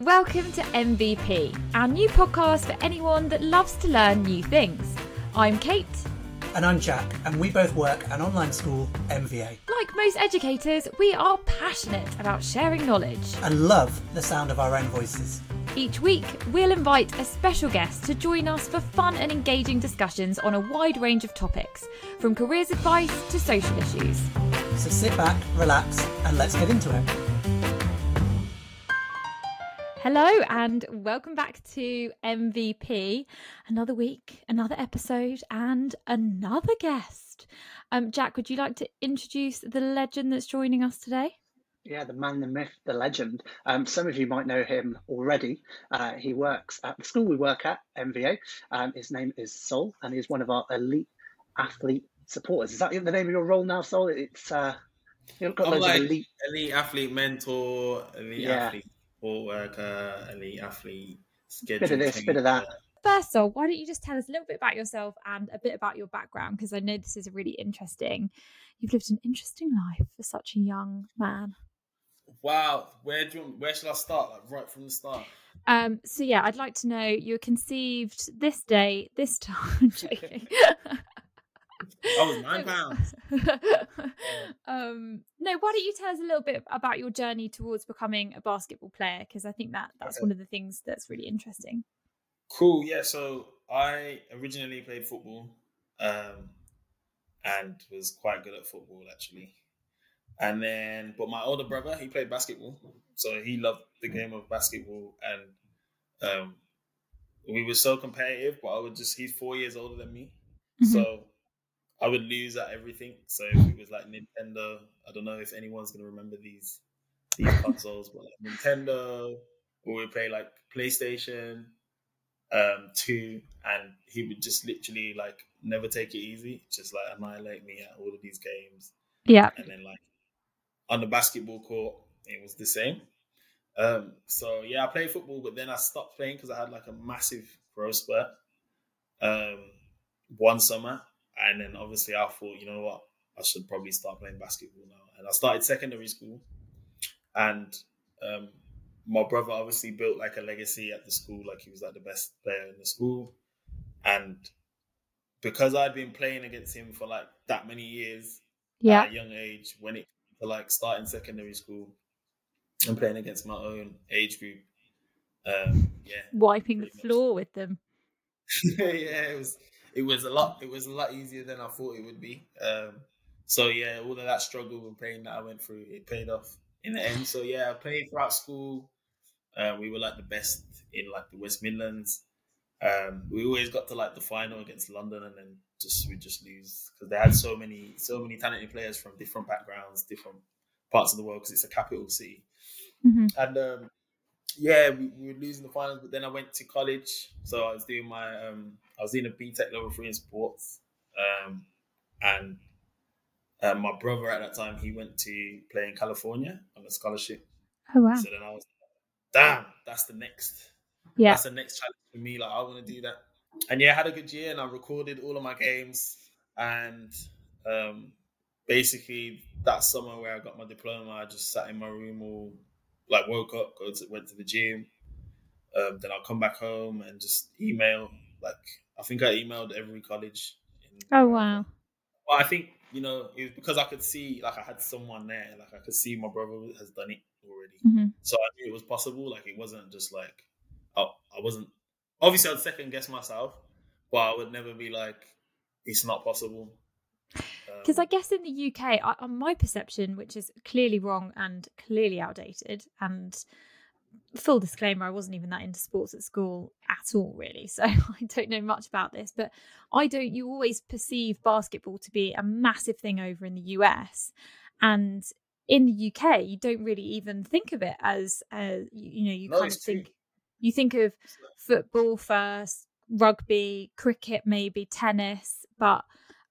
Welcome to MVP, our new podcast for anyone that loves to learn new things. I'm Kate. And I'm Jack, and we both work at online school, MVA. Like most educators, we are passionate about sharing knowledge and love the sound of our own voices. Each week, we'll invite a special guest to join us for fun and engaging discussions on a wide range of topics, from careers advice to social issues. So sit back, relax, and let's get into it. Hello and welcome back to MVP. Another week, another episode, and another guest. Um, Jack, would you like to introduce the legend that's joining us today? Yeah, the man, the myth, the legend. Um, some of you might know him already. Uh, he works at the school we work at, MVA. Um, his name is Sol, and he's one of our elite athlete supporters. Is that the name of your role now, Sol? It's uh, you've got I'm like elite... elite athlete mentor, elite yeah. athlete sport worker, elite athlete, schedule. Bit of this, bit of that. First off, why don't you just tell us a little bit about yourself and a bit about your background? Because I know this is a really interesting. You've lived an interesting life for such a young man. Wow, where do you, where should I start? Like right from the start. Um. So yeah, I'd like to know you were conceived this day, this time. I was nine pounds. um, no, why don't you tell us a little bit about your journey towards becoming a basketball player? Because I think that that's okay. one of the things that's really interesting. Cool. Yeah. So I originally played football, um, and was quite good at football actually. And then, but my older brother, he played basketball, so he loved the game of basketball, and um, we were so competitive. But I would just, he's four years older than me, mm-hmm. so I would lose at everything. So if it was like Nintendo, I don't know if anyone's gonna remember these these consoles, but like Nintendo, or we play like PlayStation um two, and he would just literally like never take it easy, just like annihilate me at all of these games. Yeah, and then like on the basketball court, it was the same. Um, so yeah, I played football, but then I stopped playing because I had like a massive growth spurt. Um, one summer, and then obviously I thought, you know what, I should probably start playing basketball now. And I started secondary school, and um, my brother obviously built like a legacy at the school, like he was like the best player in the school, and because I'd been playing against him for like that many years yeah. at a young age, when it to like starting secondary school and playing against my own age group, um, yeah, wiping the floor with them. yeah, it was it was a lot. It was a lot easier than I thought it would be. Um, so yeah, all of that struggle and pain that I went through, it paid off in the end. So yeah, I played throughout school. Uh, we were like the best in like the West Midlands. Um, we always got to like the final against London, and then just we just lose because they had so many so many talented players from different backgrounds, different parts of the world because it's a capital city. Mm-hmm. And um, yeah, we, we, were losing the finals, but then I went to college, so I was doing my um, I was doing a BTEC level three in sports, um, and uh, my brother at that time he went to play in California on a scholarship. Oh wow! So then I was, damn, that's the next, yeah, that's the next challenge for me. Like I want to do that, and yeah, I had a good year, and I recorded all of my games, and um, basically that summer where I got my diploma, I just sat in my room all like woke up, to, went to the gym. Um, then I'll come back home and just email. Like I think I emailed every college. In, oh wow! Well, I think you know it was because I could see like I had someone there. Like I could see my brother has done it already, mm-hmm. so I knew it was possible. Like it wasn't just like oh, I wasn't. Obviously, I'd second guess myself, but I would never be like it's not possible. Because um, I guess in the UK, I, on my perception, which is clearly wrong and clearly outdated, and full disclaimer, I wasn't even that into sports at school at all, really. So I don't know much about this, but I don't. You always perceive basketball to be a massive thing over in the US, and in the UK, you don't really even think of it as, uh, you, you know, you no, kind of think you think of football first, rugby, cricket, maybe tennis, but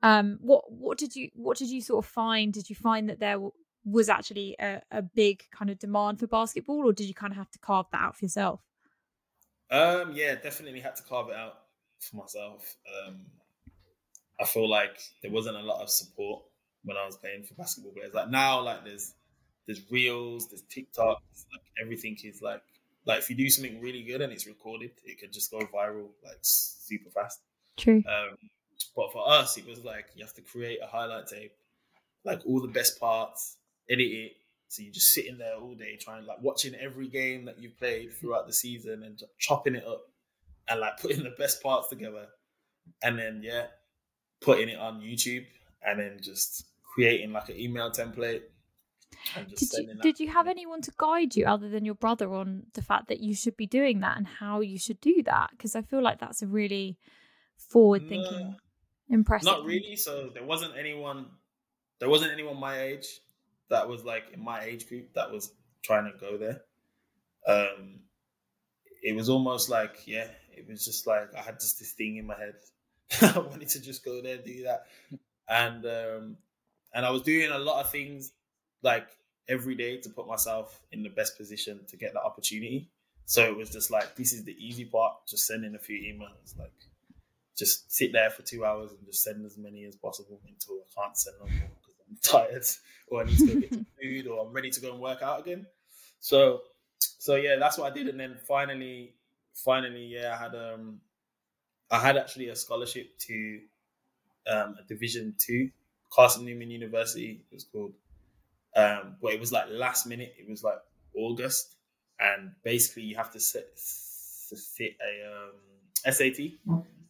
um, what what did you what did you sort of find? Did you find that there was actually a, a big kind of demand for basketball, or did you kind of have to carve that out for yourself? Um, yeah, definitely had to carve it out for myself. Um, I feel like there wasn't a lot of support when I was playing for basketball players. Like now, like there's there's reels, there's TikToks, like everything is like Like if you do something really good and it's recorded, it could just go viral like super fast. True. Um, but for us, it was like you have to create a highlight tape, like all the best parts, edit it. So you're just sitting there all day trying, like watching every game that you've played throughout the season and chopping it up and like putting the best parts together. And then, yeah, putting it on YouTube and then just creating like an email template. Did you, did you have anyone to guide you other than your brother on the fact that you should be doing that and how you should do that? Because I feel like that's a really forward thinking, impressive. Not really. So there wasn't anyone. There wasn't anyone my age that was like in my age group that was trying to go there. Um, it was almost like yeah, it was just like I had just this thing in my head. I wanted to just go there, do that, and um, and I was doing a lot of things like every day to put myself in the best position to get that opportunity. So it was just like this is the easy part, just sending a few emails, like just sit there for two hours and just send as many as possible until I can't send I'm tired or I need to go get some food or I'm ready to go and work out again. So so yeah, that's what I did, and then finally, finally, yeah, I had um, I had actually a scholarship to um, a Division Two, Carson Newman University. It was called, um, but it was like last minute. It was like August, and basically you have to sit sit a um, SAT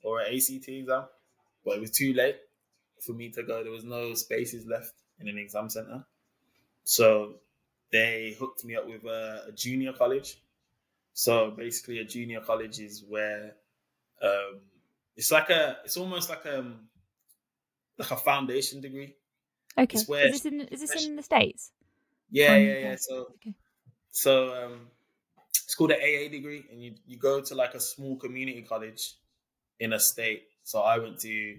or an ACT exam, but it was too late for me to go. There was no spaces left in an exam center, so they hooked me up with a, a junior college. So basically, a junior college is where um, it's like a, it's almost like a, um, like a foundation degree. Okay. It's where is this in is this in the states? Yeah, yeah, yeah. So, okay. so um, it's called an AA degree, and you you go to like a small community college in a state. So I went to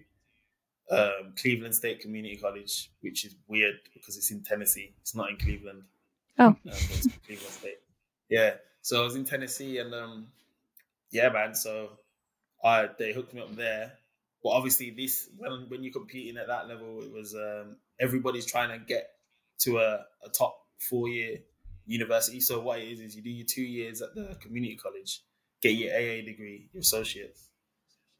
um, Cleveland State Community College, which is weird because it's in Tennessee. It's not in Cleveland. Oh. Um, Cleveland State. Yeah. So I was in Tennessee and um yeah, man. So I they hooked me up there. But obviously this when when you're competing at that level, it was um everybody's trying to get to a, a top four year university. So what it is is you do your two years at the community college, get your AA degree, your associates,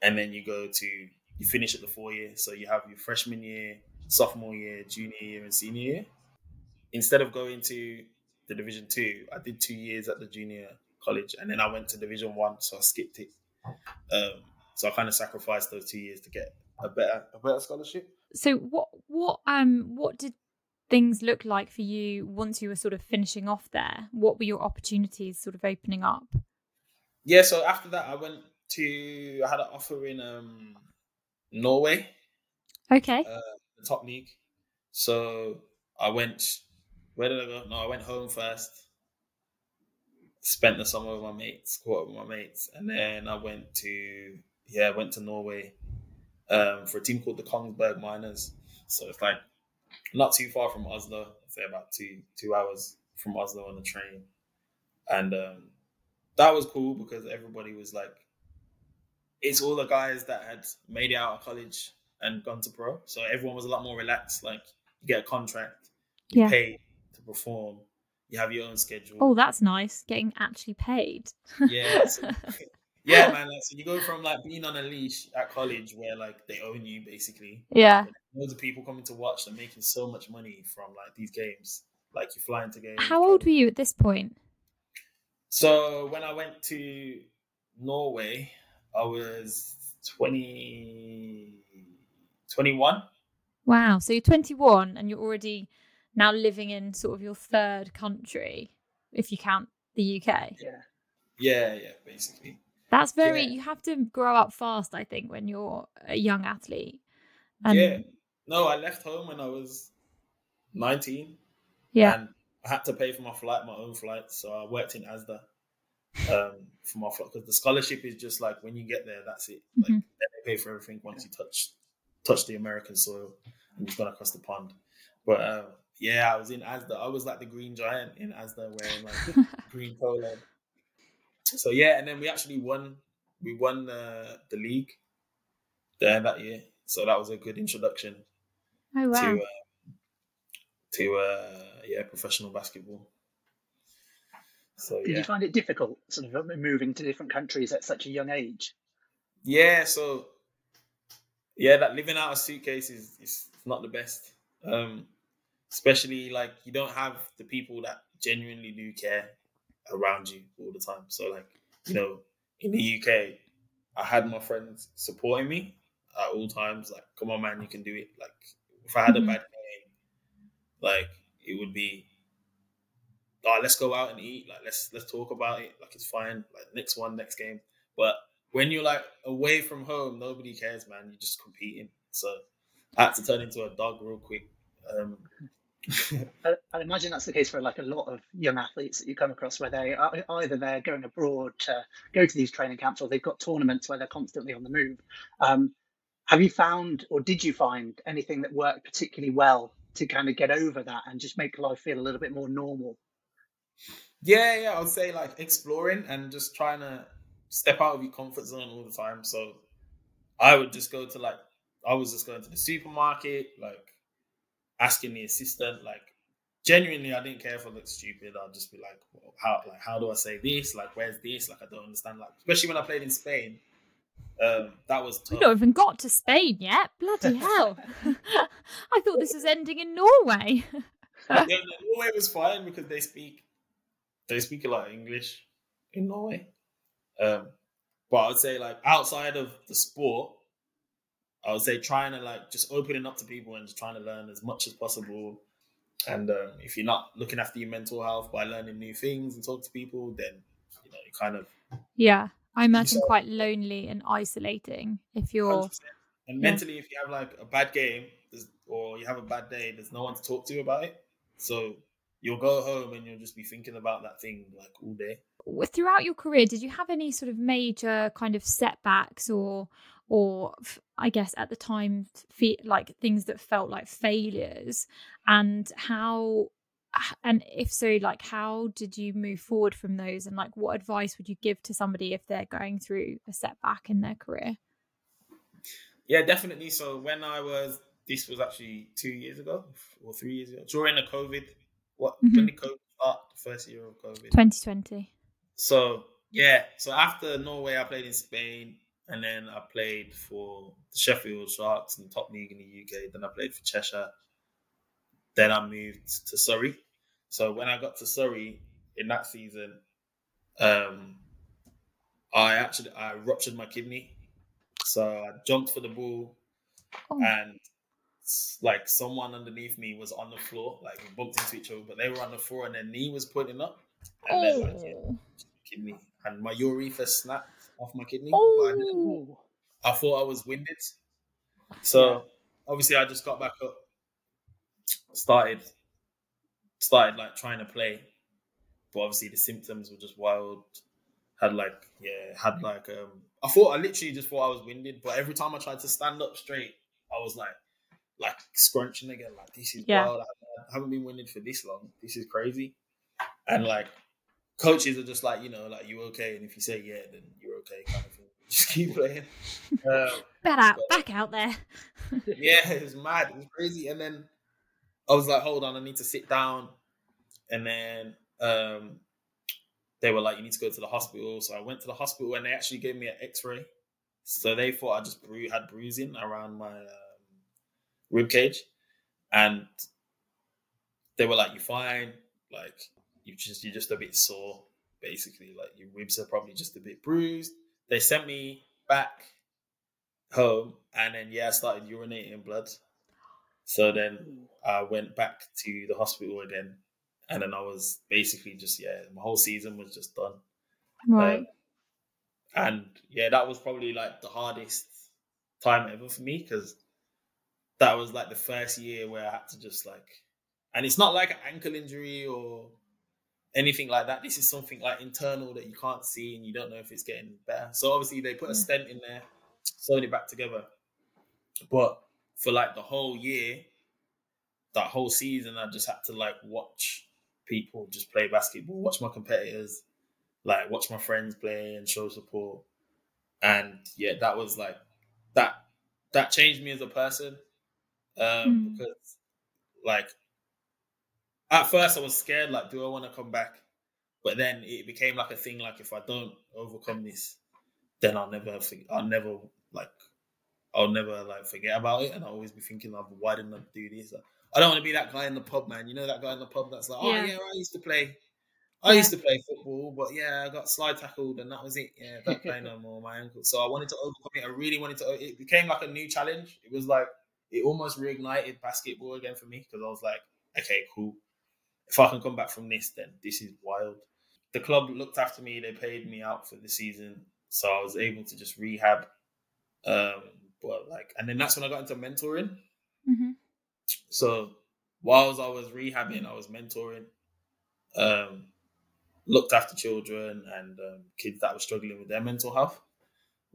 and then you go to you finish at the four year. So you have your freshman year, sophomore year, junior year, and senior year instead of going to the Division Two, I did two years at the junior college, and then I went to Division One, so I skipped it. Um, so I kind of sacrificed those two years to get a better a better scholarship. So what what um what did things look like for you once you were sort of finishing off there? What were your opportunities sort of opening up? Yeah, so after that, I went to I had an offer in um Norway. Okay. Uh, the top league. So I went where did I go? No, I went home first. Spent the summer with my mates, caught up with my mates, and then I went to yeah, I went to Norway um, for a team called the Kongsberg Miners. So it's like not too far from Oslo. I'd say about two two hours from Oslo on the train, and um, that was cool because everybody was like, it's all the guys that had made it out of college and gone to pro. So everyone was a lot more relaxed. Like you get a contract, you yeah. pay to perform. You have your own schedule. Oh, that's nice. Getting actually paid. yeah. So, yeah, man. Like, so you go from like being on a leash at college where like they own you basically. Yeah. Loads of people coming to watch. They're making so much money from like these games. Like you fly into to games. How old were you at this point? So when I went to Norway, I was 20, 21. Wow. So you're 21 and you're already now living in sort of your third country, if you count the UK. Yeah. Yeah, yeah, basically. That's very, yeah. you have to grow up fast, I think, when you're a young athlete. And... Yeah. No, I left home when I was 19. Yeah. And I had to pay for my flight, my own flight. So I worked in ASDA um, for my flight because the scholarship is just like when you get there, that's it. Like mm-hmm. they pay for everything once you touch touch the American soil and you've gone across the pond. But uh, yeah, I was in Asda. I was like the green giant in Asda wearing like green polo. So yeah, and then we actually won. We won the the league there that year. So that was a good introduction. Oh wow. To uh, to uh, yeah, professional basketball. So Did yeah, you find it difficult, sort of moving to different countries at such a young age? yeah. So yeah, that living out of suitcase is is not the best. Um, especially like you don't have the people that genuinely do care around you all the time. So like you know, in the UK, I had my friends supporting me at all times. Like, come on, man, you can do it. Like, if I had a bad game, like it would be, oh, let's go out and eat. Like, let's let's talk about it. Like, it's fine. Like, next one, next game. But when you're like away from home, nobody cares, man. You're just competing. So I had to turn into a dog real quick. Um, I, I imagine that's the case for like a lot of young athletes that you come across, where they are either they're going abroad to go to these training camps, or they've got tournaments where they're constantly on the move. Um, have you found, or did you find anything that worked particularly well to kind of get over that and just make life feel a little bit more normal? Yeah, yeah, I would say like exploring and just trying to step out of your comfort zone all the time. So I would just go to like I was just going to the supermarket, like asking the assistant, like genuinely I didn't care if I looked stupid. I'd just be like, well, how like how do I say this? Like where's this? Like I don't understand. Like especially when I played in Spain. Um, that was tough. not even got to Spain yet. Bloody hell. I thought this was ending in Norway. yeah, no, Norway was fine because they speak they speak a lot of English in Norway. Um, but I would say like outside of the sport, I would say trying to like just opening up to people and just trying to learn as much as possible. And um, if you're not looking after your mental health by learning new things and talk to people, then you know you kind of yeah. I imagine So- quite lonely and isolating if you're 100%. And Yeah. mentally, if you have like a bad game or you have a bad day, there's no one to talk to about it. So you'll go home and you'll just be thinking about that thing like all day. throughout your career did you have any sort of major kind of setbacks or or I guess at the time fe- like things that felt like failures and how and if so like how did you move forward from those and like what advice would you give to somebody if they're going through a setback in their career Yeah, definitely. So when I was, this was actually two years ago or three years ago during the COVID. What when Mhm. did COVID start? The first year of COVID. 2020 So yeah, so after Norway, I played in Spain, and then I played for the Sheffield Sharks in the top league in the UK. Then I played for Cheshire. Then I moved to Surrey. So when I got to Surrey in that season, um, I actually I ruptured my kidney. So I jumped for the ball, oh, and like someone underneath me was on the floor, like we bumped into each other, but they were on the floor, and their knee was pointing up, and then like, yeah, oh, kidney, and my urethra snapped off my kidney. but I, oh. I thought I was winded, so obviously I just got back up, started, started like trying to play, but obviously the symptoms were just wild. Had like yeah, had like um, I thought I literally just thought I was winded, but every time I tried to stand up straight, I was like, like scrunching again. Like this is Yeah. wild. I haven't been winded for this long. This is crazy. And like coaches are just like, you know, like you okay, and if you say yeah, then you're okay, kind of thing. Just keep playing. Um, Back out, back out there. yeah, it was mad. It was crazy. And then I was like, hold on, I need to sit down. And then um, they were like, you need to go to the hospital. So I went to the hospital and they actually gave me an x ray. So they thought I just bru- had bruising around my um, rib cage. And they were like, you're fine. Like, you just, you're just a bit sore, basically. Like, your ribs are probably just a bit bruised. They sent me back home and then yeah, I started urinating blood. So then I went back to the hospital again, and then I was basically just yeah, my whole season was just done. Right. Um, and yeah, that was probably like the hardest time ever for me because that was like the first year where I had to just like, and it's not like an ankle injury or anything like that. This is something like internal that you can't see and you don't know if it's getting better. So obviously they put a mm. stent in there, sewed it back together. But for like the whole year, that whole season, I just had to like watch people just play basketball, watch my competitors, like watch my friends play and show support. And yeah, that was like that that changed me as a person. Um Mm. because like at first I was scared, like, do I want to come back? But then it became like a thing. Like if I don't overcome this, then I'll never, I'll never like, I'll never like forget about it, and I'll always be thinking like, why didn't I do this? I don't want to be that guy in the pub, man. You know that guy in the pub that's like, oh yeah, yeah I used to play. I yeah. used to play football, but yeah, I got slide tackled and that was it. Yeah, don't play no more. My ankle. So I wanted to overcome it. I really wanted to. It became like a new challenge. It was like it almost reignited basketball again for me because I was like, okay, cool. If I can come back from this, then this is wild. The club looked after me. They paid me out for the season, so I was able to just rehab. Um, but like, and then that's when I got into mentoring. Mm-hmm. So whilst I was rehabbing, I was mentoring, um, looked after children and um, kids that were struggling with their mental health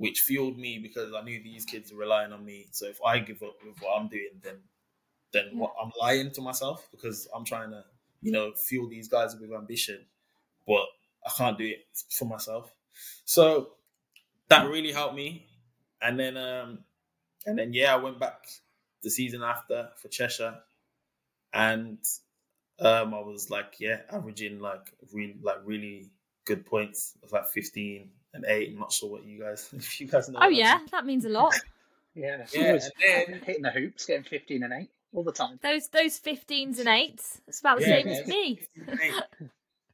which fueled me because I knew these kids are relying on me. So if I give up with what I'm doing, then then yeah. what I'm lying to myself because I'm trying to, you know, fuel these guys with ambition, but I can't do it for myself. So that really helped me. And then um and then yeah, I went back the season after for Cheshire and um I was like, yeah, averaging like really like really good points. It was like 15 and eight. I'm not sure what you guys, if you guys know. Oh yeah, that means a lot. yeah, yeah. Then, hitting the hoops, getting 15 and eight all the time. Those those 15s and eights. It's about the yeah, same yeah, as me.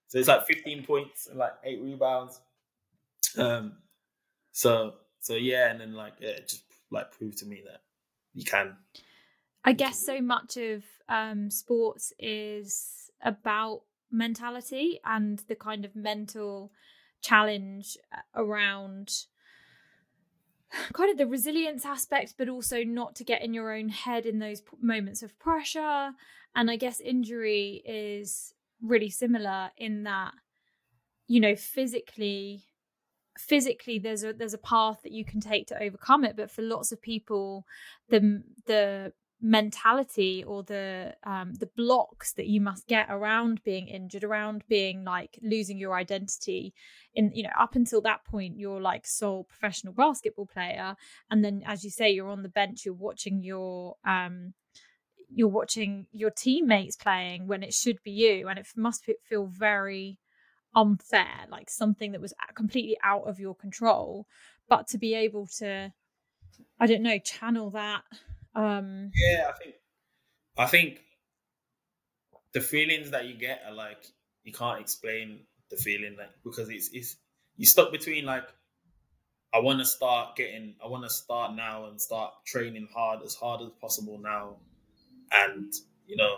so it's like 15 points and like eight rebounds. Um, so so yeah, and then like yeah, it just like proved to me that you can. I guess so much of um, sports is about mentality and the kind of mental challenge uh, around kind of the resilience aspect, but also not to get in your own head in those moments of pressure. And I guess injury is really similar in that, you know, physically physically there's a there's a path that you can take to overcome it but for lots of people the the mentality or the um the blocks that you must get around being injured around being like losing your identity in you know up until that point you're like Sol professional basketball player. And then as you say you're on the bench you're watching your um you're watching your teammates playing when it should be you. And it must feel very unfair like something that was completely out of your control. But to be able to i don't know channel that um, yeah, I think I think the feelings that you get are like you can't explain the feeling like because it's it's you stuck between like I want to start getting I want to start now and start training hard as hard as possible now and you know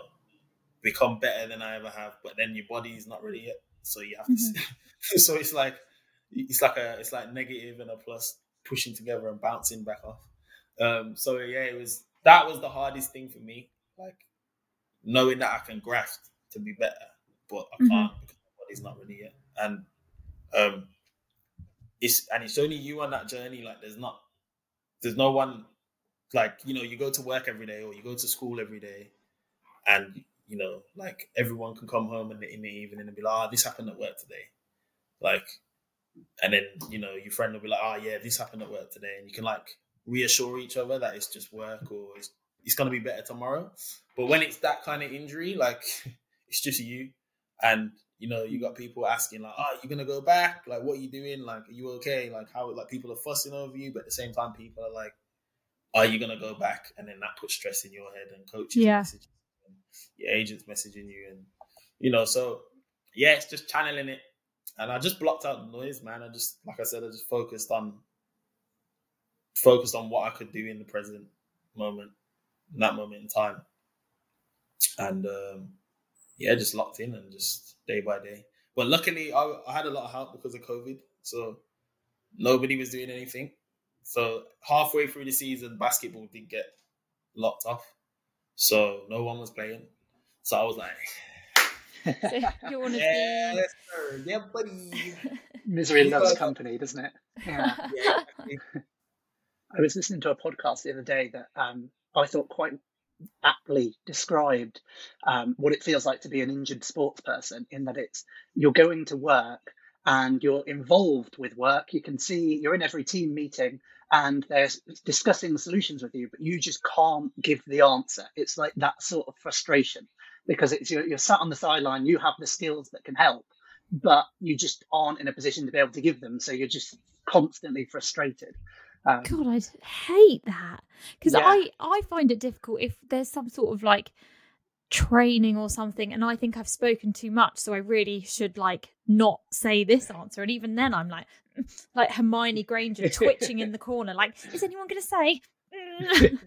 become better than I ever have but then your body is not ready yet so you have mm-hmm. to so it's like it's like a it's like negative and a plus pushing together and bouncing back off um so yeah it was that was the hardest thing for me. Like knowing that I can graft to be better, but I mm-hmm. can't because my body's not ready yet. And um it's and it's only you on that journey. Like there's not there's no one like, you know, you go to work every day or you go to school every day and you know, like everyone can come home in the, in the evening and be like, oh, this happened at work today. Like, and then, you know, your friend will be like, oh, yeah, this happened at work today. And you can like reassure each other that it's just work or it's, it's going to be better tomorrow. But when it's that kind of injury, like it's just you, and you know you got people asking like, "Oh, you gonna go back? Like, what are you doing? Like, are you okay? Like, how like people are fussing over you, but at the same time, people are like, "Are you gonna go back?" And then that puts stress in your head, and coaches yeah. messaging, and your agents messaging you, and you know, so yeah, it's just channeling it. And I just blocked out the noise, man. I just, like I said, I just focused on focused on what I could do in the present moment, in that moment in time, and um, yeah, just locked in and just day by day. But luckily, I, I had a lot of help because of COVID, so nobody was doing anything. So halfway through the season, basketball did get locked off, so no one was playing. So I was like, you want to yeah, be... yeah, buddy. Misery loves company, doesn't it? Yeah. yeah I was listening to a podcast the other day that um, I thought quite aptly described um, what it feels like to be an injured sports person in that it's you're going to work and you're involved with work. You can see you're in every team meeting and they're discussing solutions with you, but you just can't give the answer. It's like that sort of frustration because it's you're, you're sat on the sideline, you have the skills that can help, but you just aren't in a position to be able to give them. So you're just constantly frustrated. Um, God, I hate that because Yeah. I I find it difficult if there's some sort of like training or something, and I think I've spoken too much, so I really should like not say this answer. And even then, I'm like like Hermione Granger twitching in the corner, like, is anyone going to say?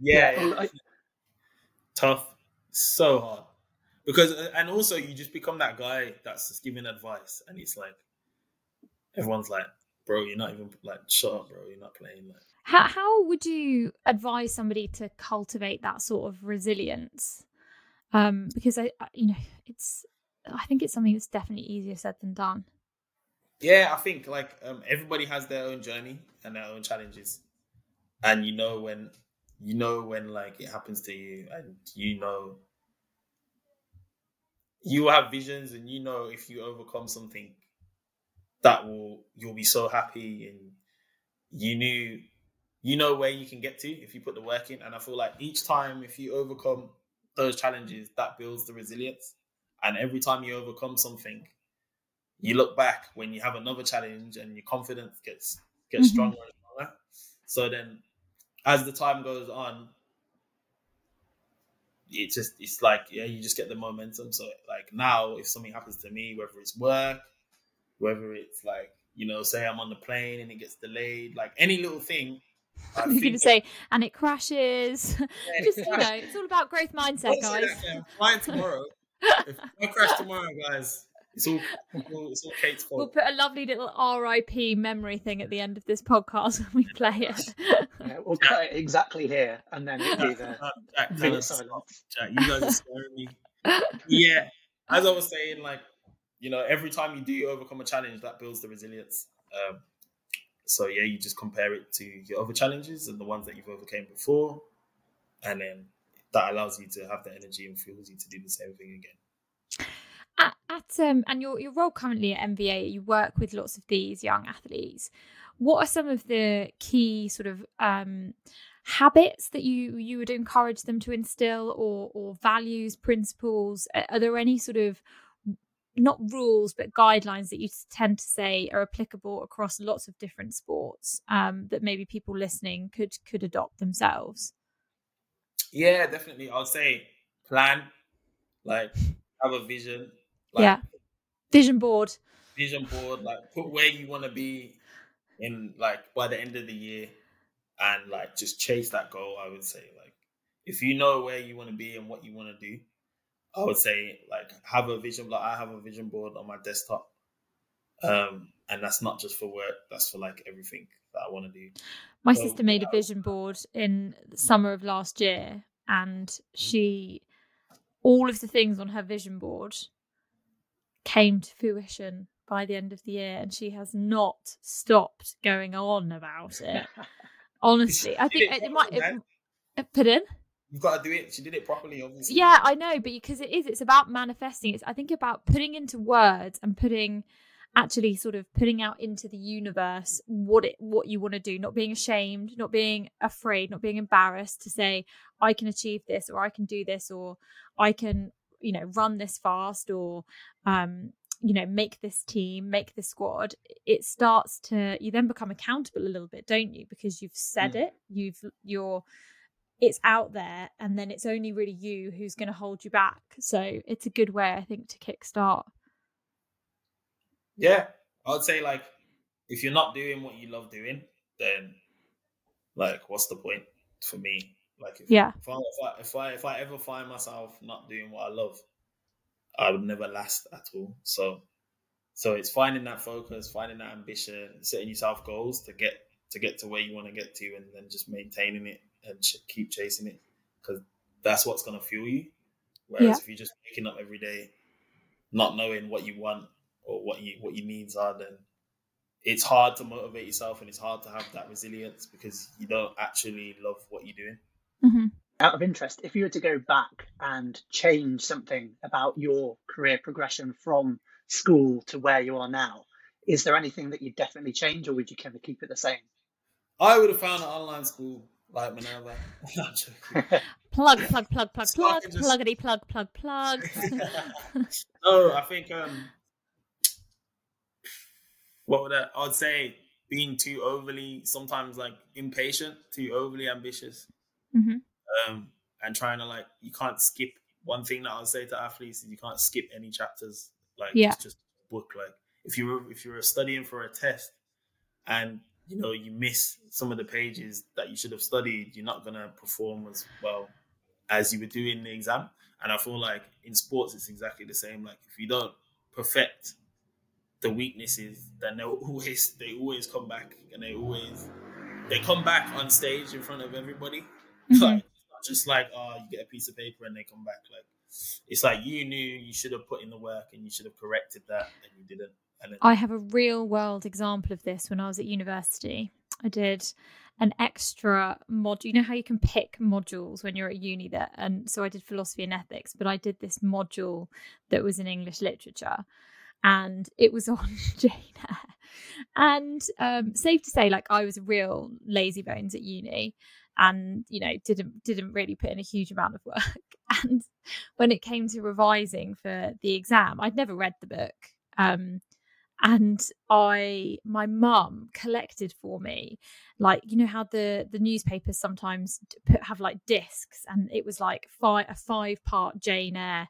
Yeah, Yeah, I- tough, so hard. Because uh, and also you just become that guy that's just giving advice, and it's like everyone's like, "Bro, you're not even like shut up, bro. You're not playing." Like, how how would you advise somebody to cultivate that sort of resilience? Um, because I, I- you know, it's I think it's something that's definitely easier said than done. yeah, I think like um, everybody has their own journey and their own challenges, and you know when you know when like it happens to you, and you know you have visions, and you know if you overcome something, that will you'll be so happy, and you knew you know where you can get to if you put the work in. And I feel like each time if you overcome those challenges, that builds the resilience. And every time you overcome something, you look back when you have another challenge and your confidence gets gets Mhm. stronger and stronger. So then as the time goes on, it just it's like yeah, you just get the momentum. So like now if something happens to me, whether it's work, whether it's like, you know, say I'm on the plane and it gets delayed, like any little thing. I You're going think to say, and it crashes. Yeah, Just you know, it's all about growth mindset, Honestly, guys. like, I'm flying tomorrow. if I crash tomorrow, guys, it's all it's all, Kate's fault. We'll put a lovely little RIP memory thing at the end of this podcast when we play it. yeah, we'll cut it exactly here, and then it'll be the Uh, Jack, tell minute us, silence. Jack, you guys are scaring me. Yeah, as I was saying, like you know, every time you do overcome a challenge, that builds the resilience. Um, so yeah, you just compare it to your other challenges and the ones that you've overcame before, and then that allows you to have the energy and fuels you to do the same thing again. at, at um and your your role currently at MVA, you work with lots of these young athletes. What are some of the key sort of um habits that you you would encourage them to instill or or values, principles? Are there any sort of not rules but guidelines that you tend to say are applicable across lots of different sports um, that maybe people listening could could adopt themselves? Yeah, definitely. i'll say plan, like have a vision, like yeah, vision board. vision board, like put where you want to be in like by the end of the year, and like just chase that goal. I would say like if you know where you want to be and what you want to do, I would say like have a vision. Like I have a vision board on my desktop, um, and that's not just for work. That's for like everything that I want to do. My So, sister made a vision board in the summer of last year, and she, all of the things on her vision board came to fruition by the end of the year, and she has not stopped going on about it. Honestly, I think it it, might. It, put in. You've got to do it. She did it properly, obviously. Yeah, I know, but because it is, it's about manifesting. It's I think about putting into words and putting actually sort of putting out into the universe what it what you want to do, not being ashamed, not being afraid, not being embarrassed to say I can achieve this or I can do this or I can, you know, run this fast or um you know make this team make this squad it starts to you then become accountable a little bit don't you because you've said Mm. it you've you're it's out there and then it's only really you who's going to hold you back so it's a good way i think to kickstart Yeah, I would say like if you're not doing what you love doing, then like what's the point for me? Like if, Yeah. if I, if I if I if I ever find myself not doing what I love, I would never last at all. So so it's finding that focus, finding that ambition, setting yourself goals to get to get to where you want to get to, and then just maintaining it and ch- keep chasing it because that's what's gonna fuel you. Whereas Yeah. if you're just waking up every day, not knowing what you want or what you what your needs are, then it's hard to motivate yourself and it's hard to have that resilience because you don't actually love what you're doing. mm-hmm. Out of interest, if you were to go back and change something about your career progression from school to where you are now, is there anything that you'd definitely change or would you kind of keep it the same? I would have found an online school like Minerva. plug, plug, plug, plug, So plug, just- pluggity, plug, plug, plug. oh, I think um, what would I? I would say being too overly sometimes like impatient, too overly ambitious, Mhm. um, and trying to like you can't skip. One thing that I would say to athletes is you can't skip any chapters. Like Yeah. it's just book. Like if you were if you were studying for a test and you know you miss some of the pages that you should have studied, you're not gonna perform as well as you would do in the exam. And I feel like in sports it's exactly the same. Like if you don't perfect the weaknesses, then they always they always come back and they always they come back on stage in front of everybody. Mhm. Like it's not just like oh you get a piece of paper and they come back. Like it's like you knew you should have put in the work and you should have corrected that and you didn't. I have a real world example of this when I was at university. I did an extra mod. You know how you can pick modules when you're at uni there, and so I did philosophy and ethics, but I did this module that was in English literature, and it was on Jane Eyre. And um, safe to say, like I was a real lazy bones at uni, and you know didn't didn't really put in a huge amount of work. And when it came to revising for the exam, I'd never read the book. Um, and I my mum collected for me like you know how the the newspapers sometimes put have like discs and it was like five a five part Jane Eyre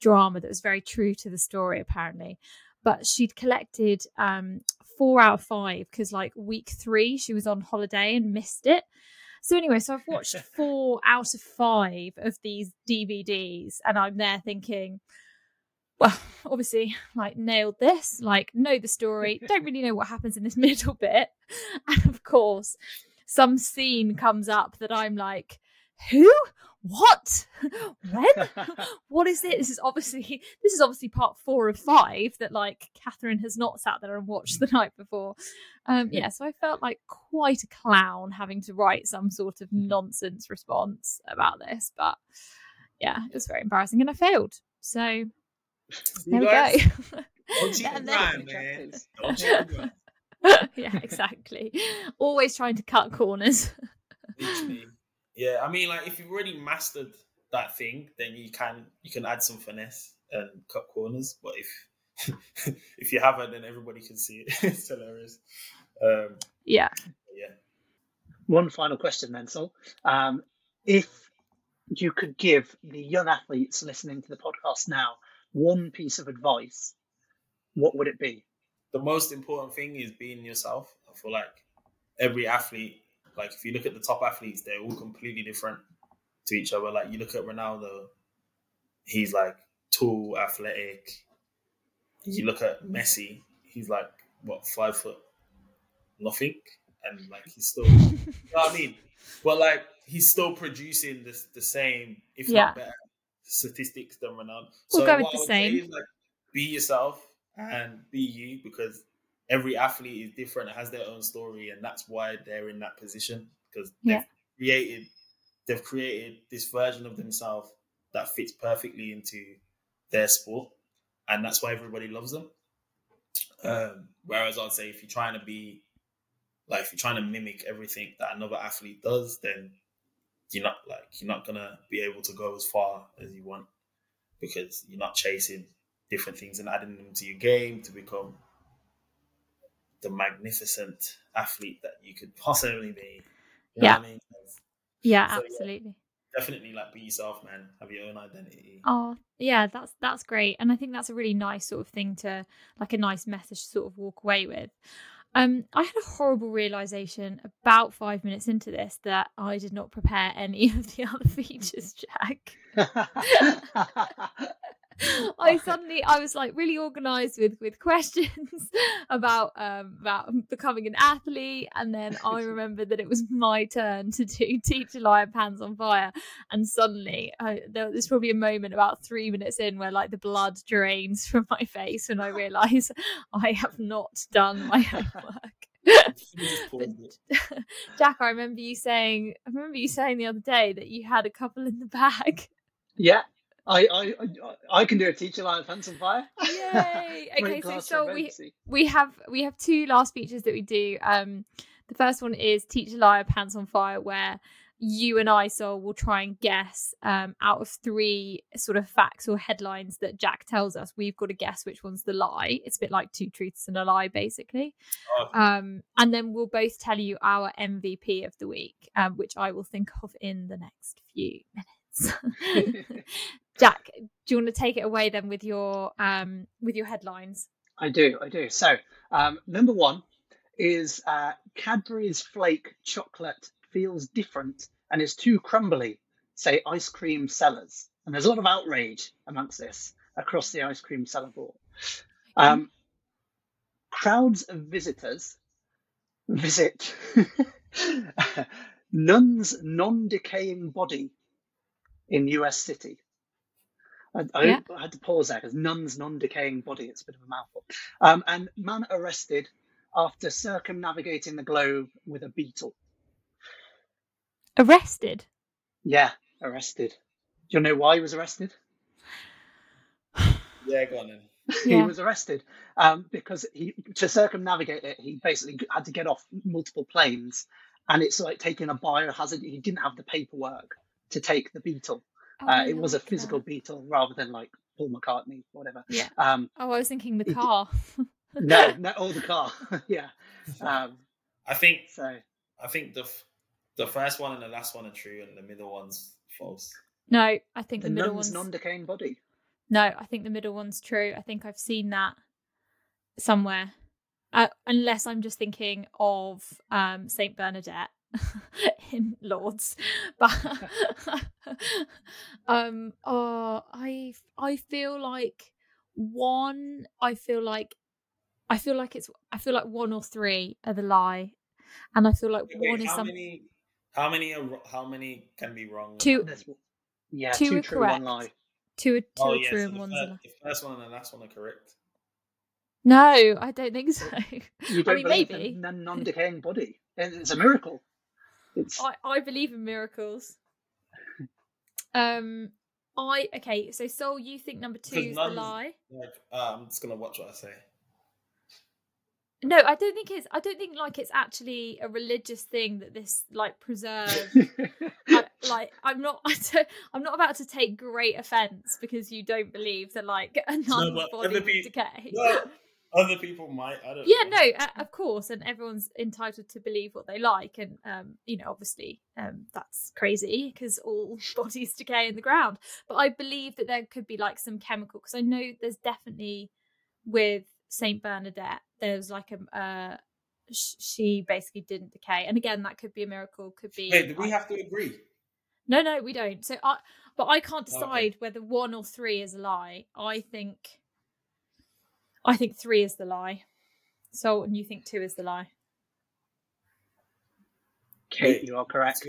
drama that was very true to the story apparently. But she'd collected um four out of five because like week three she was on holiday and missed it. So anyway so I've watched four out of five of these DVDs and I'm there thinking well, obviously, like nailed this, like know the story, don't really know what happens in this middle bit. And of course, some scene comes up that I'm like, who? What? When? what is it? This is obviously this is obviously part four of five that like Catherine has not sat there and watched the night before. Um yeah, so I felt like quite a clown having to write some sort of nonsense response about this, but yeah, it was very embarrassing and I failed. So there we guys, go. Don't cheat And the grind, man. Don't cheat the grind. yeah, exactly. Always trying to cut corners. Literally. Yeah, I mean, like if you've already mastered that thing, then you can you can add some finesse and cut corners. But if if you haven't, then everybody can see it. it's hilarious. Um, Yeah. yeah. One final question, then, Sol. Um, if you could give the young athletes listening to the podcast now one piece of advice, what would it be? The most important thing is being yourself. I feel like every athlete, like if you look at the top athletes, they're all completely different to each other. Like you look at Ronaldo, he's like tall, athletic. You look at Messi, he's like what five foot nothing, and like he's still, you know what I mean? But like he's still producing the the same, if Yeah. not better, statistics than Ronaldo. We'll go with the same. like, be yourself and be you because every athlete is different, has their own story, and that's why they're in that position because Yeah. they've created they've created this version of themselves that fits perfectly into their sport, and that's why everybody loves them. Um, whereas I'd say if you're trying to be like if you're trying to mimic everything that another athlete does, then you're not like you're not gonna be able to go as far as you want because you're not chasing different things and adding them to your game to become the magnificent athlete that you could possibly be. You know Yeah. what I mean? Yeah, So, yeah. absolutely. Definitely like be yourself, man. Have your own identity. Oh, yeah, that's that's great. And I think that's a really nice sort of thing to like a nice message to sort of walk away with. Um, I had a horrible realization about five minutes into this that I did not prepare any of the other features, Jack. I suddenly I was like really organized with with questions about um about becoming an athlete and then I remembered that it was my turn to do Teacher Liar Pants on Fire and suddenly I, there was probably a moment about 3 minutes in where like the blood drains from my face and I realize I have not done my homework. But. Jack I remember you saying I remember you saying the other day that you had a couple in the bag. Yeah, I, I, I, I can do a Teacher Liar Pants on Fire. Yay! Okay, so so we we have we have two last features that we do. Um, The first one is Teacher Liar Pants on Fire, where you and I, Sol, will try and guess um, out of three sort of facts or headlines that Jack tells us. We've got to guess which one's the lie. It's a bit like two truths and a lie, basically. Okay. Um, and then we'll both tell you our MVP of the week, um, which I will think of in the next few minutes. Jack, do you want to take it away then with your um, with your headlines? I do, I do. So, um, number one is uh, Cadbury's Flake chocolate feels different and is too crumbly, say ice cream sellers. And there's a lot of outrage amongst this across the ice cream seller board. Um, crowds of visitors visit Nun's non decaying body in US City. I, I, Yeah. I had to pause there because Nun's non decaying body, it's a bit of a mouthful. Um, and man arrested after circumnavigating the globe with a beetle. Arrested. Yeah, arrested. Do you know why he was arrested? Yeah, go on then. he Yeah. was arrested um, because he to circumnavigate it, he basically had to get off multiple planes, and it's like taking a biohazard. He didn't have the paperwork to take the beetle. Oh, uh, it was a physical that. beetle rather than like Paul McCartney, whatever. Yeah. Um, Oh, I was thinking the car. no, no, or the car. yeah. Um, I think so I think the f- the first one and the last one are true, and the middle one's false. No, I think the, the, middle nun's one's non-decaying body. no. I think the middle one's true. I think I've seen that somewhere, uh, unless I'm just thinking of um, Saint Bernadette in Lourdes. But um, oh, I I feel like one. I feel like I feel like it's. I feel like one or three are the lie, and I feel like Wait, one is how some many? How many? Are, how many can be wrong? Two- yeah, Two two, are true, correct. one lie. two are two Oh are yeah, true so and one's a lie. the first one and the last one are correct. No, I don't think so. You don't mean, believe maybe. in a non-decaying body? It's a miracle. It's I, I believe in miracles. Um, I okay. So, Sol, you think number two is the lie? Like, uh, I'm just gonna watch what I say. No, I don't think it's. I don't think like it's actually a religious thing that this like preserve. I, like I'm not. I don't, I'm not about to take great offense because you don't believe that like a nun's but body would peo- decay. Well, other people might. I don't. yeah know. no of course and everyone's entitled to believe what they like and um you know obviously um that's crazy because all bodies decay in the ground but i believe that there could be like some chemical because i know there's definitely with saint bernadette there's like a uh she basically didn't decay and again that could be a miracle could be Wait, do we have to agree? no no we don't so i but i can't Okay. decide whether one or three is a lie i think i think three is the lie so and you think two is the lie Kate, you are correct.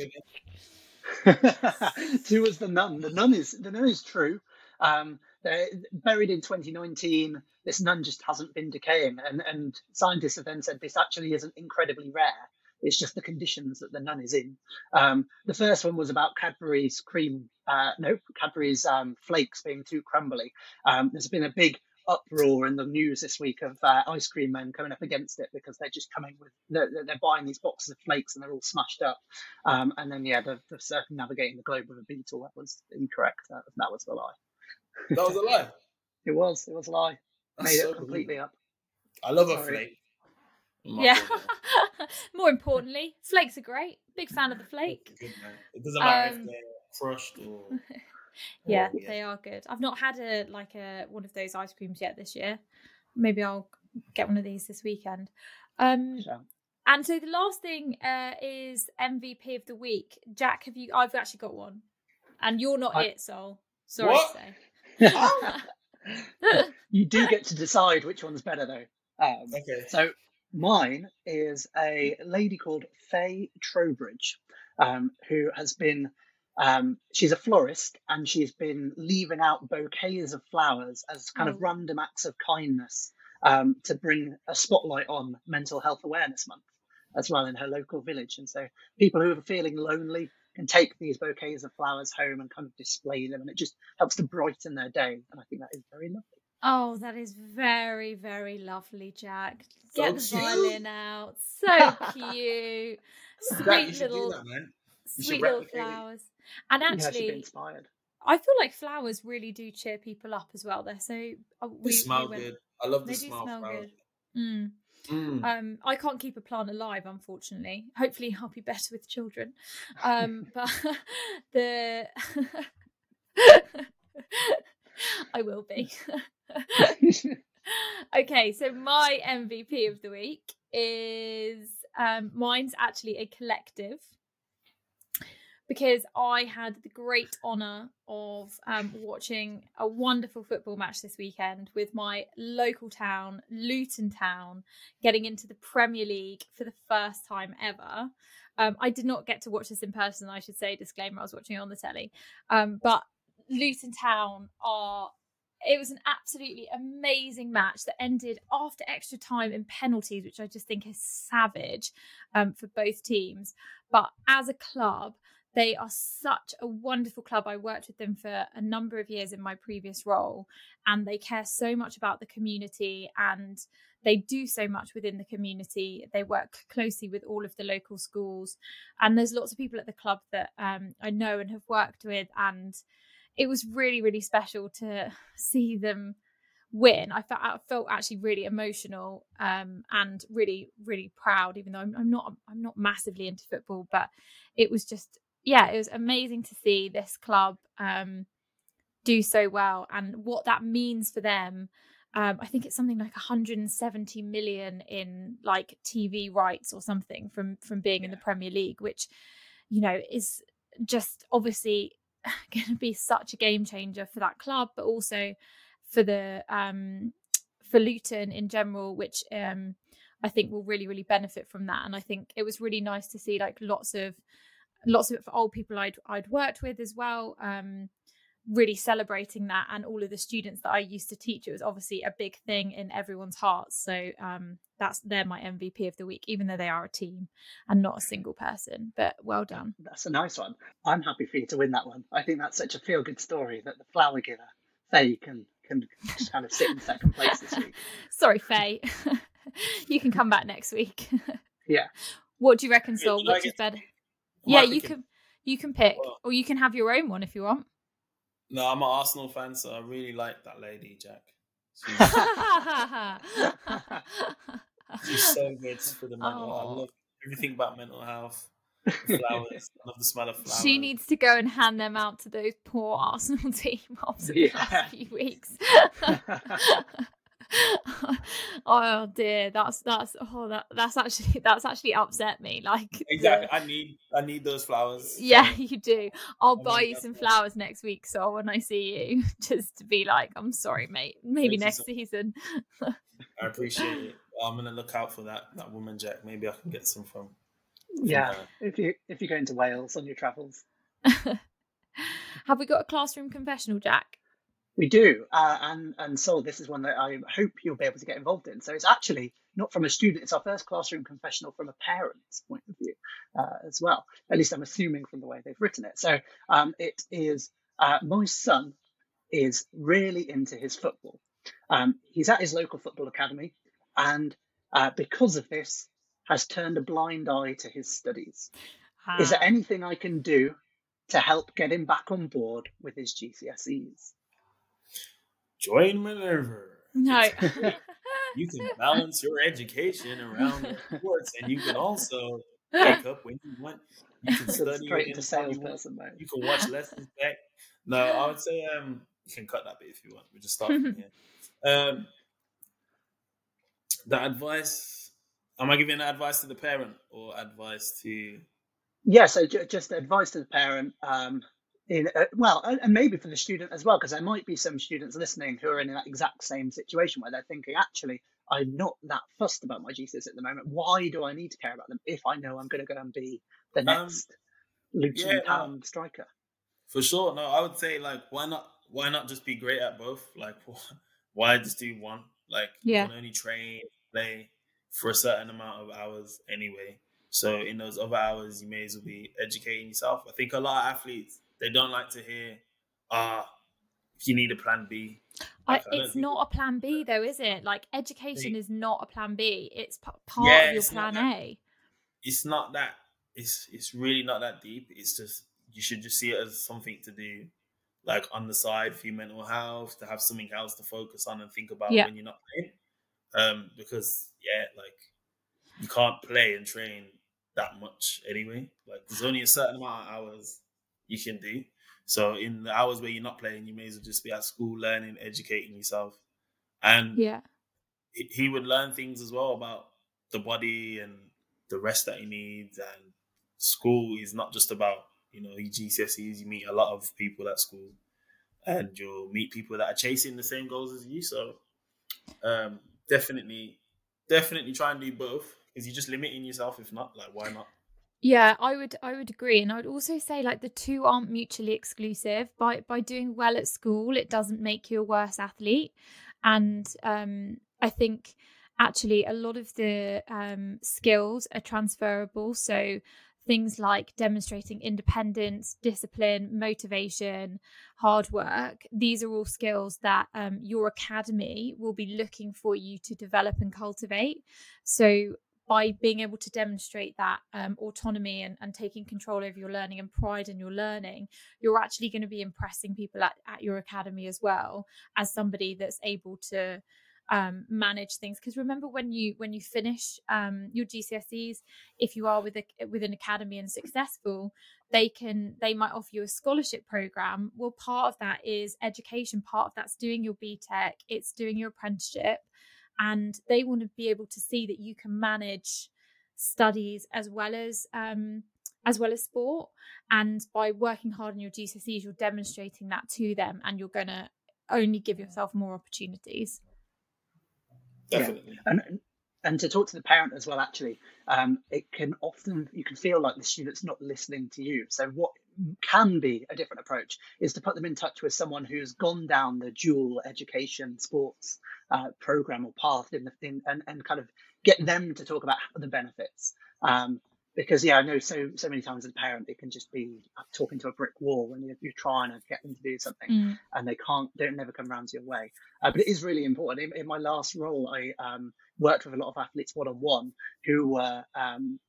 Two was the nun. The nun is the nun is true. Um, they're buried in 2019. This nun just hasn't been decaying, and and scientists have then said this actually isn't incredibly rare. It's just the conditions that the nun is in. Um, the first one was about Cadbury's cream, uh, no, Cadbury's um, flakes being too crumbly. Um, there's been a big uproar in the news this week of uh, ice cream men coming up against it because they're just coming with they're, they're buying these boxes of flakes and they're all smashed up. Um, and then yeah, the, the circumnavigating the globe with a beetle that was incorrect. That, that was the lie. That was a lie. It was. It was a lie. That's Made so it completely rude. up. I love a flake. My yeah more importantly flakes are great big fan of the flake It doesn't matter Um, if they're crushed or. yeah. Or- they are good. I've not had a like a one of those ice creams yet this year. Maybe i'll get one of these this weekend. Um So, and so the last thing uh is mvp of the week. Jack have you i've actually got one. And you're not I- it Sol sorry What? to say. You do get to decide which one's better though. Um, Okay. So mine is a lady called Faye Trowbridge, um, who has been. Um, she's a florist and she's been leaving out bouquets of flowers as kind Oh. of random acts of kindness um, to bring a spotlight on Mental Health Awareness Month as well in her local village. And so people who are feeling lonely can take these bouquets of flowers home and kind of display them, and it just helps to brighten their day. And I think that is very lovely. Oh, that is very, very lovely, Jack. So Get the cute. violin out. So cute. Sweet should do little, that, man. You should sweet little flowers. And yeah, actually, inspired. I feel like flowers really do cheer people up as well. They're so. uh, They we- we smell went- good. I love the They do smell. smell good. Mm. Mm. Um, I can't keep a plant alive, unfortunately. Hopefully, I'll be better with children. Um, but the I will be. okay, so my MVP of the week is um, mine's actually a collective because I had the great honour of um, watching a wonderful football match this weekend with my local town, Luton Town, getting into the Premier League for the first time ever. Um, I did not get to watch this in person, I should say, disclaimer, I was watching it on the telly. Um, but Luton Town are it was an absolutely amazing match that ended after extra time in penalties, which I just think is savage um, for both teams. But as a club, they are such a wonderful club. I worked with them for a number of years in my previous role, and they care so much about the community and they do so much within the community. They work closely with all of the local schools, and there's lots of people at the club that um, I know and have worked with, and it was really, really special to see them win. I felt I felt actually really emotional um, and really, really proud. Even though I'm, I'm not, I'm not massively into football, but it was just, yeah, it was amazing to see this club um, do so well and what that means for them. Um, I think it's something like 170 million in like TV rights or something from from being in the Premier League, which you know is just obviously going to be such a game changer for that club, but also for the um, for Luton in general, which um, I think will really really benefit from that. And I think it was really nice to see like lots of lots of it for old people I'd I'd worked with as well. Um, really celebrating that and all of the students that I used to teach it was obviously a big thing in everyone's hearts so um that's they're my MVP of the week even though they are a team and not a single person but well done That's a nice one. I'm happy for you to win that one. I think that's such a feel good story that the flower giver, Faye, can can kind of sit in second place this week. sorry Faye you can come back next week Yeah. what do you reckon Yeah, Sol should I which is better Am yeah you can you can pick Well- or you can have your own one if you want No, I'm an Arsenal fan, so I really like that lady, Jack. She's, she's so good for the mental. I love everything about mental health. Flowers. I love the smell of flowers. She needs to go and hand them out to those poor Arsenal team after the Yeah. last few weeks. oh dear, that's that's oh that that's actually that's actually upset me. Like the- Exactly. I need I need those flowers. yeah, you do. I'll I buy you some flower. flowers next week, so when I see you, just to be like, I'm sorry, mate. Maybe Thank next so- season. I appreciate it. I'm gonna look out for that that woman, Jack. Maybe I can get some from. yeah. her. If you if you're going to Wales on your travels. Have we got a classroom confessional, Jack? We do, uh, and and so this is one that I hope you'll be able to get involved in. So it's actually not from a student; it's our first classroom confessional from a parent's point of view uh, as well. At least I'm assuming from the way they've written it. So um, it is uh, my son is really into his football. Um, he's at his local football academy, and uh, because of this, has turned a blind eye to his studies. Is there Ah. anything I can do to help get him back on board with his GCSEs? Join Minerva. No. You can balance your education around sports, and you can also wake up when you want. You can Sort of study straight in into the you salesperson mode. You can watch lessons back. No, I would say um you can cut that bit if you want. We just start from here. Um the advice am I giving advice to the parent or advice to Yeah, so ju- just advice to the parent, um, in uh, well, and, and maybe for the student as well, because there might be some students listening who are in that exact same situation where they're thinking, actually, I'm not that fussed about my GCSEs at the moment. Why do I need to care about them if I know I'm going to go and be the Um, next Luton yeah, no. Town striker? For sure. No, I would say like why not why not just be great at both? Like why just do one? Like Yeah. you can only train, play for a certain amount of hours anyway. So in those other hours you may as well be educating yourself. I think a lot of athletes they don't like to hear, ah, you need a plan B. Like, I it's not a plan B though, is it? Like education is not a plan B. It's p- part Yeah, of your plan. A. It's not that. It's it's really not that deep. It's just you should just see it as something to do, like on the side for your mental health, to have something else to focus on and think about Yeah. when you're not playing. Um, because yeah, like you can't play and train that much anyway. Like there's only a certain amount of hours you can do. So in the hours where you're not playing, you may as well just be at school learning, educating yourself. And Yeah. he- would learn things as well about the body and the rest that he needs. And school is not just about you know your GCSEs. You meet a lot of people at school, and you'll meet people that are chasing the same goals as you. So um, definitely, definitely try and do both because you're just limiting yourself. If not, like why not? Yeah, I would I would agree and I would also say like the two aren't mutually exclusive. By by doing well at school, it doesn't make you a worse athlete. And um I think actually a lot of the um skills are transferable. So things like demonstrating independence, discipline, motivation, hard work, these are all skills that um, your academy will be looking for you to develop and cultivate. So by being able to demonstrate that um, autonomy and, and taking control over your learning and pride in your learning, you're actually going to be impressing people at, at your academy as well as somebody that's able to um, manage things. Because remember when you when you finish um, your GCSEs, if you are with a with an academy and successful, they can they might offer you a scholarship program. Well, part of that is education. Part of that's doing your BTEC. It's doing your apprenticeship and they want to be able to see that you can manage studies as well as um, as well as sport and by working hard on your GCSEs you're demonstrating that to them and you're going to only give yourself more opportunities Yeah. Definitely. and and to talk to the parent as well actually um, it can often you can feel like the student's not listening to you so what can be a different approach is to put them in touch with someone who's gone down the dual education sports uh, program or path in the in, and, and kind of get them to talk about the benefits. Um, because yeah i know so so many times as a parent it can just be talking to a brick wall when you're, you're trying to get them to do something Mm. and they can't they never come around to your way. Uh, but it is really important. In, in my last role i um, worked with a lot of athletes one-on-one who were um,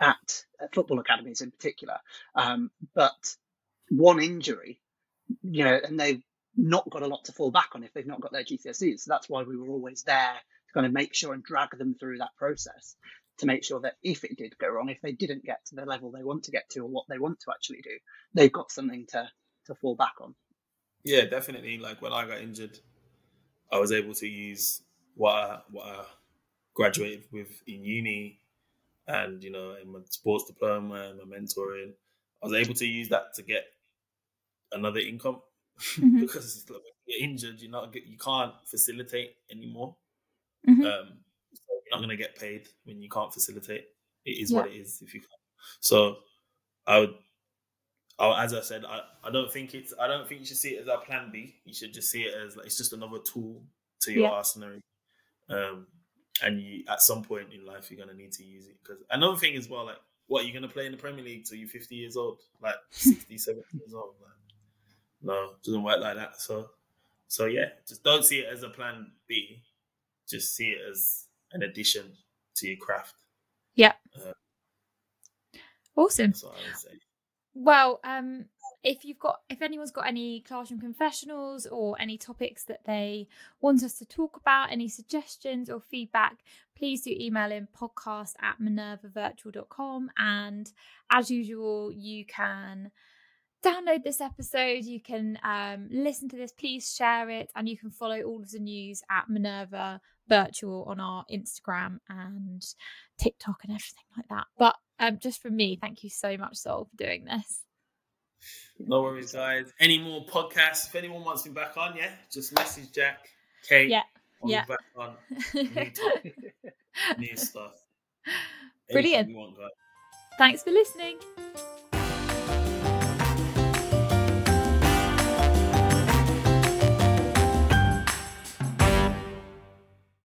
at, at football academies in particular. Um, but one injury you know and they've not got a lot to fall back on if they've not got their gcse's so that's why we were always there to kind of make sure and drag them through that process to make sure that if it did go wrong if they didn't get to the level they want to get to or what they want to actually do they've got something to to fall back on. Yeah, definitely. Like when I got injured, I was able to use what I, what I graduated with in uni, and you know, in my sports diploma and my mentoring, I was able to use that to get another income Mhm. because it's like when you're injured, you're not you can't facilitate anymore. Mhm. Um, so you're not going to get paid when you can't facilitate. It is what it is if you can't. So I would, I, as I said, I, I don't think it's, I don't think you should see it as a plan B. You should just see it as like, it's just another tool to your Yeah. arsenal. Um, and you, at some point in life, you're going to need to use it. Because another thing as well, like, what, you're going to play in the Premier League till you're 50 years old, like 60, 70 years old. Like, no, it doesn't work like that. So, so yeah, just don't see it as a plan B. Just see it as an addition to your craft. Yeah. Awesome That's what I would say. Well, um, if you've got, if anyone's got any classroom confessionals or any topics that they want us to talk about, any suggestions or feedback, please do email in podcast at minervavirtual.com. And as usual, you can download this episode, you can um, listen to this, please share it, and you can follow all of the news at Minerva Virtual on our Instagram and TikTok and everything like that. But um, just from me, thank you so much, Sol, for doing this. No worries, guys. Any more podcasts? If anyone wants me back on, yeah, just message Jack, Kate. Yeah, I'll yeah. back on. New topic, new stuff. Brilliant. want. Thanks for listening.